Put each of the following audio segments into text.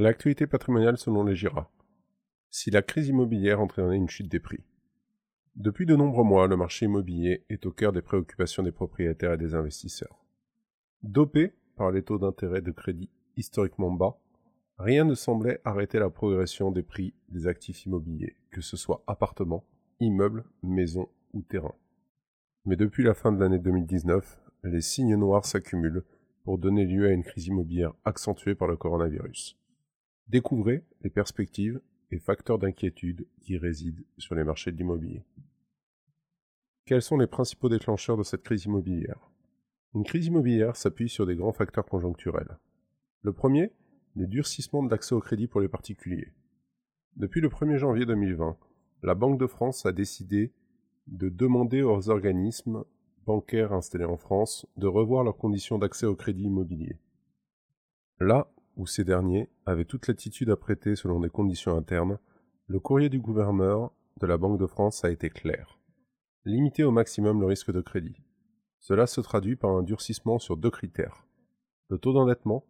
L'actualité patrimoniale selon les GIRA. Si la crise immobilière entraînait une chute des prix. Depuis de nombreux mois, le marché immobilier est au cœur des préoccupations des propriétaires et des investisseurs. Dopé par les taux d'intérêt de crédit historiquement bas, rien ne semblait arrêter la progression des prix des actifs immobiliers, que ce soit appartements, immeubles, maisons ou terrains. Mais depuis la fin de l'année 2019, les signes noirs s'accumulent pour donner lieu à une crise immobilière accentuée par le coronavirus. Découvrez les perspectives et facteurs d'inquiétude qui résident sur les marchés de l'immobilier. Quels sont les principaux déclencheurs de cette crise immobilière? Une crise immobilière s'appuie sur des grands facteurs conjoncturels. Le premier, le durcissement de l'accès au crédit pour les particuliers. Depuis le 1er janvier 2020, la Banque de France a décidé de demander aux organismes bancaires installés en France de revoir leurs conditions d'accès au crédit immobilier. Là où ces derniers avaient toute l'attitude à prêter selon des conditions internes, le courrier du gouverneur de la Banque de France a été clair. Limiter au maximum le risque de crédit. Cela se traduit par un durcissement sur deux critères. Le taux d'endettement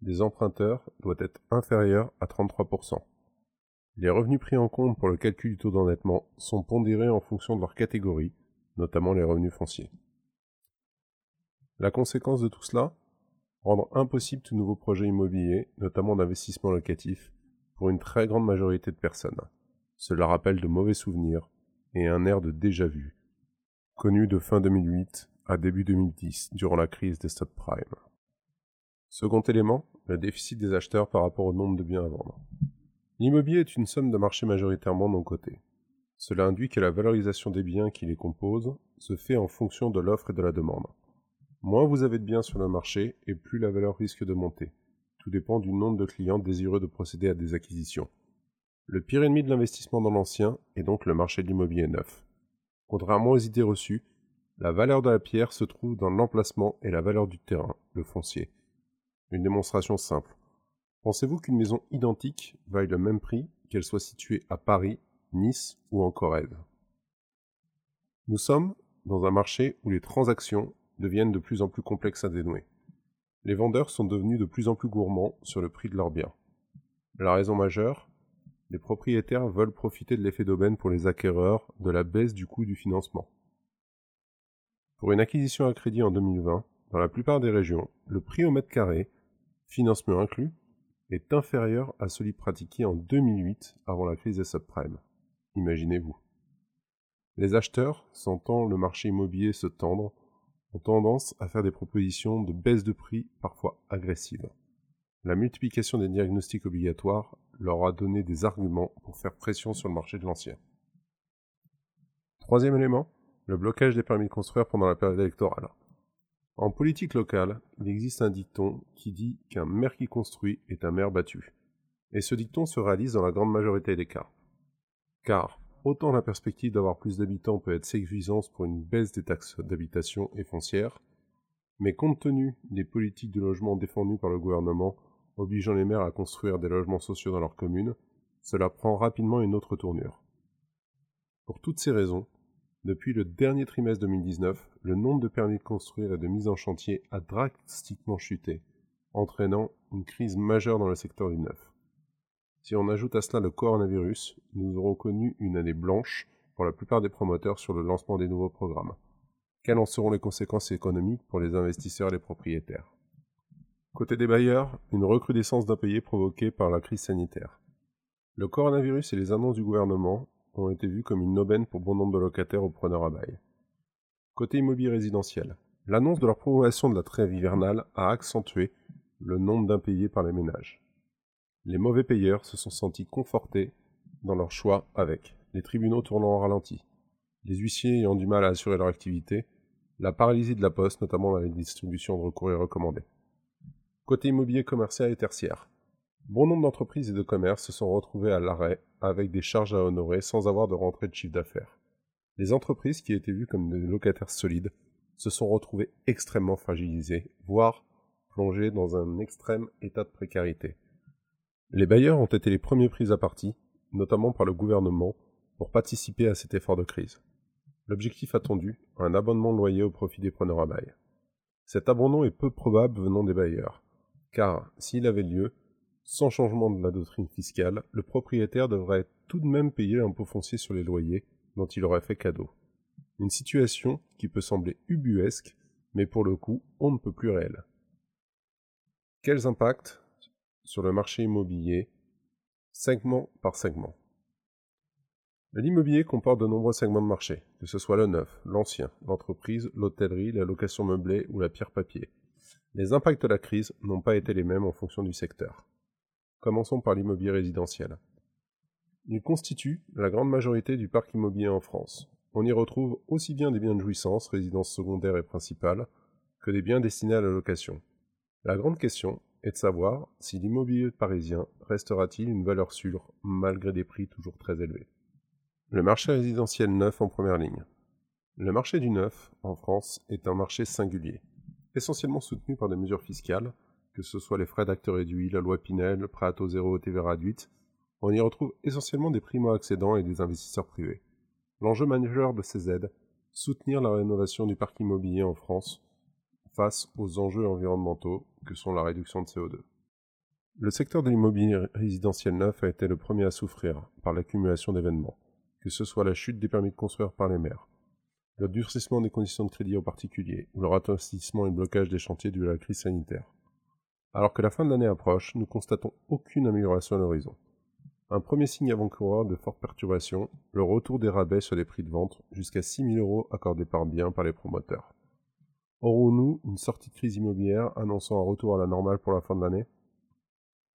des emprunteurs doit être inférieur à 33%. Les revenus pris en compte pour le calcul du taux d'endettement sont pondérés en fonction de leur catégorie, notamment les revenus fonciers. La conséquence de tout cela Rendre impossible tout nouveau projet immobilier, notamment d'investissement locatif, pour une très grande majorité de personnes. Cela rappelle de mauvais souvenirs et un air de déjà-vu, connu de fin 2008 à début 2010 durant la crise des subprimes. Second élément, le déficit des acheteurs par rapport au nombre de biens à vendre. L'immobilier est une somme de marché majoritairement non cotée. Cela induit que la valorisation des biens qui les composent se fait en fonction de l'offre et de la demande. Moins vous avez de biens sur le marché et plus la valeur risque de monter. Tout dépend du nombre de clients désireux de procéder à des acquisitions. Le pire ennemi de l'investissement dans l'ancien est donc le marché de l'immobilier neuf. Contrairement aux idées reçues, la valeur de la pierre se trouve dans l'emplacement et la valeur du terrain, le foncier. Une démonstration simple. Pensez-vous qu'une maison identique vaille le même prix qu'elle soit située à Paris, Nice ou en Corrèze? Nous sommes dans un marché où les transactions deviennent de plus en plus complexes à dénouer. Les vendeurs sont devenus de plus en plus gourmands sur le prix de leurs biens. La raison majeure Les propriétaires veulent profiter de l'effet d'aubaine pour les acquéreurs de la baisse du coût du financement. Pour une acquisition à crédit en 2020, dans la plupart des régions, le prix au mètre carré, financement inclus, est inférieur à celui pratiqué en 2008 avant la crise des subprimes. Imaginez-vous. Les acheteurs, sentant le marché immobilier se tendre, ont tendance à faire des propositions de baisse de prix parfois agressives. La multiplication des diagnostics obligatoires leur a donné des arguments pour faire pression sur le marché de l'ancien. Troisième élément, le blocage des permis de construire pendant la période électorale. En politique locale, il existe un dicton qui dit qu'un maire qui construit est un maire battu. Et ce dicton se réalise dans la grande majorité des cas. Car, Autant la perspective d'avoir plus d'habitants peut être séduisante pour une baisse des taxes d'habitation et foncières, mais compte tenu des politiques de logement défendues par le gouvernement obligeant les maires à construire des logements sociaux dans leur commune, cela prend rapidement une autre tournure. Pour toutes ces raisons, depuis le dernier trimestre 2019, le nombre de permis de construire et de mise en chantier a drastiquement chuté, entraînant une crise majeure dans le secteur du neuf. Si on ajoute à cela le coronavirus, nous aurons connu une année blanche pour la plupart des promoteurs sur le lancement des nouveaux programmes. Quelles en seront les conséquences économiques pour les investisseurs et les propriétaires? Côté des bailleurs, une recrudescence d'impayés provoquée par la crise sanitaire. Le coronavirus et les annonces du gouvernement ont été vus comme une aubaine pour bon nombre de locataires ou preneurs à bail. Côté immobilier résidentiel, l'annonce de leur prolongation de la trêve hivernale a accentué le nombre d'impayés par les ménages. Les mauvais payeurs se sont sentis confortés dans leur choix avec les tribunaux tournant en ralenti, les huissiers ayant du mal à assurer leur activité, la paralysie de la poste, notamment dans les distributions de recours et recommandés. Côté immobilier commercial et tertiaire, bon nombre d'entreprises et de commerces se sont retrouvés à l'arrêt avec des charges à honorer sans avoir de rentrée de chiffre d'affaires. Les entreprises qui étaient vues comme des locataires solides se sont retrouvées extrêmement fragilisées, voire plongées dans un extrême état de précarité. Les bailleurs ont été les premiers pris à partie, notamment par le gouvernement, pour participer à cet effort de crise. L'objectif attendu, un abonnement de loyer au profit des preneurs à bail. Cet abandon est peu probable venant des bailleurs, car, s'il avait lieu, sans changement de la doctrine fiscale, le propriétaire devrait tout de même payer l'impôt foncier sur les loyers dont il aurait fait cadeau. Une situation qui peut sembler ubuesque, mais pour le coup, on ne peut plus réel. Quels impacts sur le marché immobilier, segment par segment L'immobilier comporte de nombreux segments de marché, que ce soit le neuf, l'ancien, l'entreprise, l'hôtellerie, la location meublée ou la pierre papier. Les impacts de la crise n'ont pas été les mêmes en fonction du secteur. Commençons par l'immobilier résidentiel. Il constitue la grande majorité du parc immobilier en France. On y retrouve aussi bien des biens de jouissance, résidences secondaires et principales, que des biens destinés à la location. La grande question est de savoir si l'immobilier parisien restera-t-il une valeur sûre malgré des prix toujours très élevés. Le marché résidentiel neuf en première ligne. Le marché du neuf, en France, est un marché singulier, essentiellement soutenu par des mesures fiscales, que ce soit les frais d'actes réduits, la loi Pinel, prêt à taux zéro TV réduite. On y retrouve essentiellement des primo-accédants et des investisseurs privés. L'enjeu majeur de ces aides, soutenir la rénovation du parc immobilier en France face aux enjeux environnementaux que sont la réduction de CO2. Le secteur de l'immobilier résidentiel neuf a été le premier à souffrir par l'accumulation d'événements que ce soit la chute des permis de construire par les maires, le durcissement des conditions de crédit aux particuliers, ou le ralentissement et blocage des chantiers dû à la crise sanitaire. Alors que la fin de l'année approche, nous constatons aucune amélioration à l'horizon. Un premier signe avant-coureur de fortes perturbations, le retour des rabais sur les prix de vente jusqu'à 6 000 euros accordés par bien par les promoteurs. Aurons-nous une sortie de crise immobilière annonçant un retour à la normale pour la fin de l'année?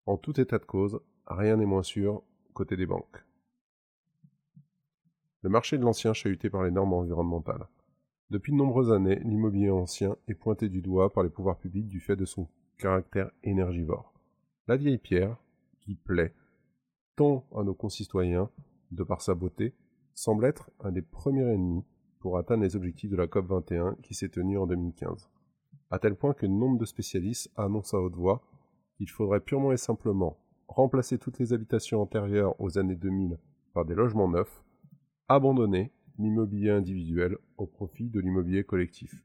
En tout état de cause, rien n'est moins sûr côté des banques. Le marché de l'ancien chahuté par les normes environnementales. Depuis de nombreuses années, l'immobilier ancien est pointé du doigt par les pouvoirs publics du fait de son caractère énergivore. La vieille pierre, qui plaît tant à nos concitoyens de par sa beauté, semble être un des premiers ennemis pour atteindre les objectifs de la COP 21 qui s'est tenue en 2015, à tel point que nombre de spécialistes annoncent à haute voix qu'il faudrait purement et simplement remplacer toutes les habitations antérieures aux années 2000 par des logements neufs abandonner l'immobilier individuel au profit de l'immobilier collectif.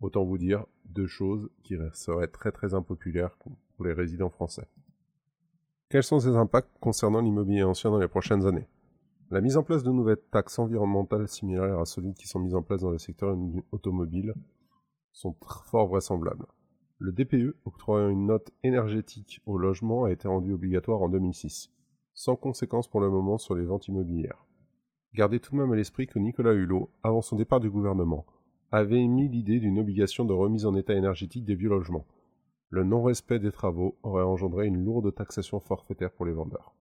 Autant vous dire deux choses qui seraient très très impopulaires pour les résidents français. Quels sont ces impacts concernant l'immobilier ancien dans les prochaines années? La mise en place de nouvelles taxes environnementales similaires à celles qui sont mises en place dans le secteur automobile sont fort vraisemblables. Le DPE octroyant une note énergétique au logement a été rendu obligatoire en 2006, sans conséquence pour le moment sur les ventes immobilières. Gardez tout de même à l'esprit que Nicolas Hulot, avant son départ du gouvernement, avait émis l'idée d'une obligation de remise en état énergétique des vieux logements. Le non-respect des travaux aurait engendré une lourde taxation forfaitaire pour les vendeurs.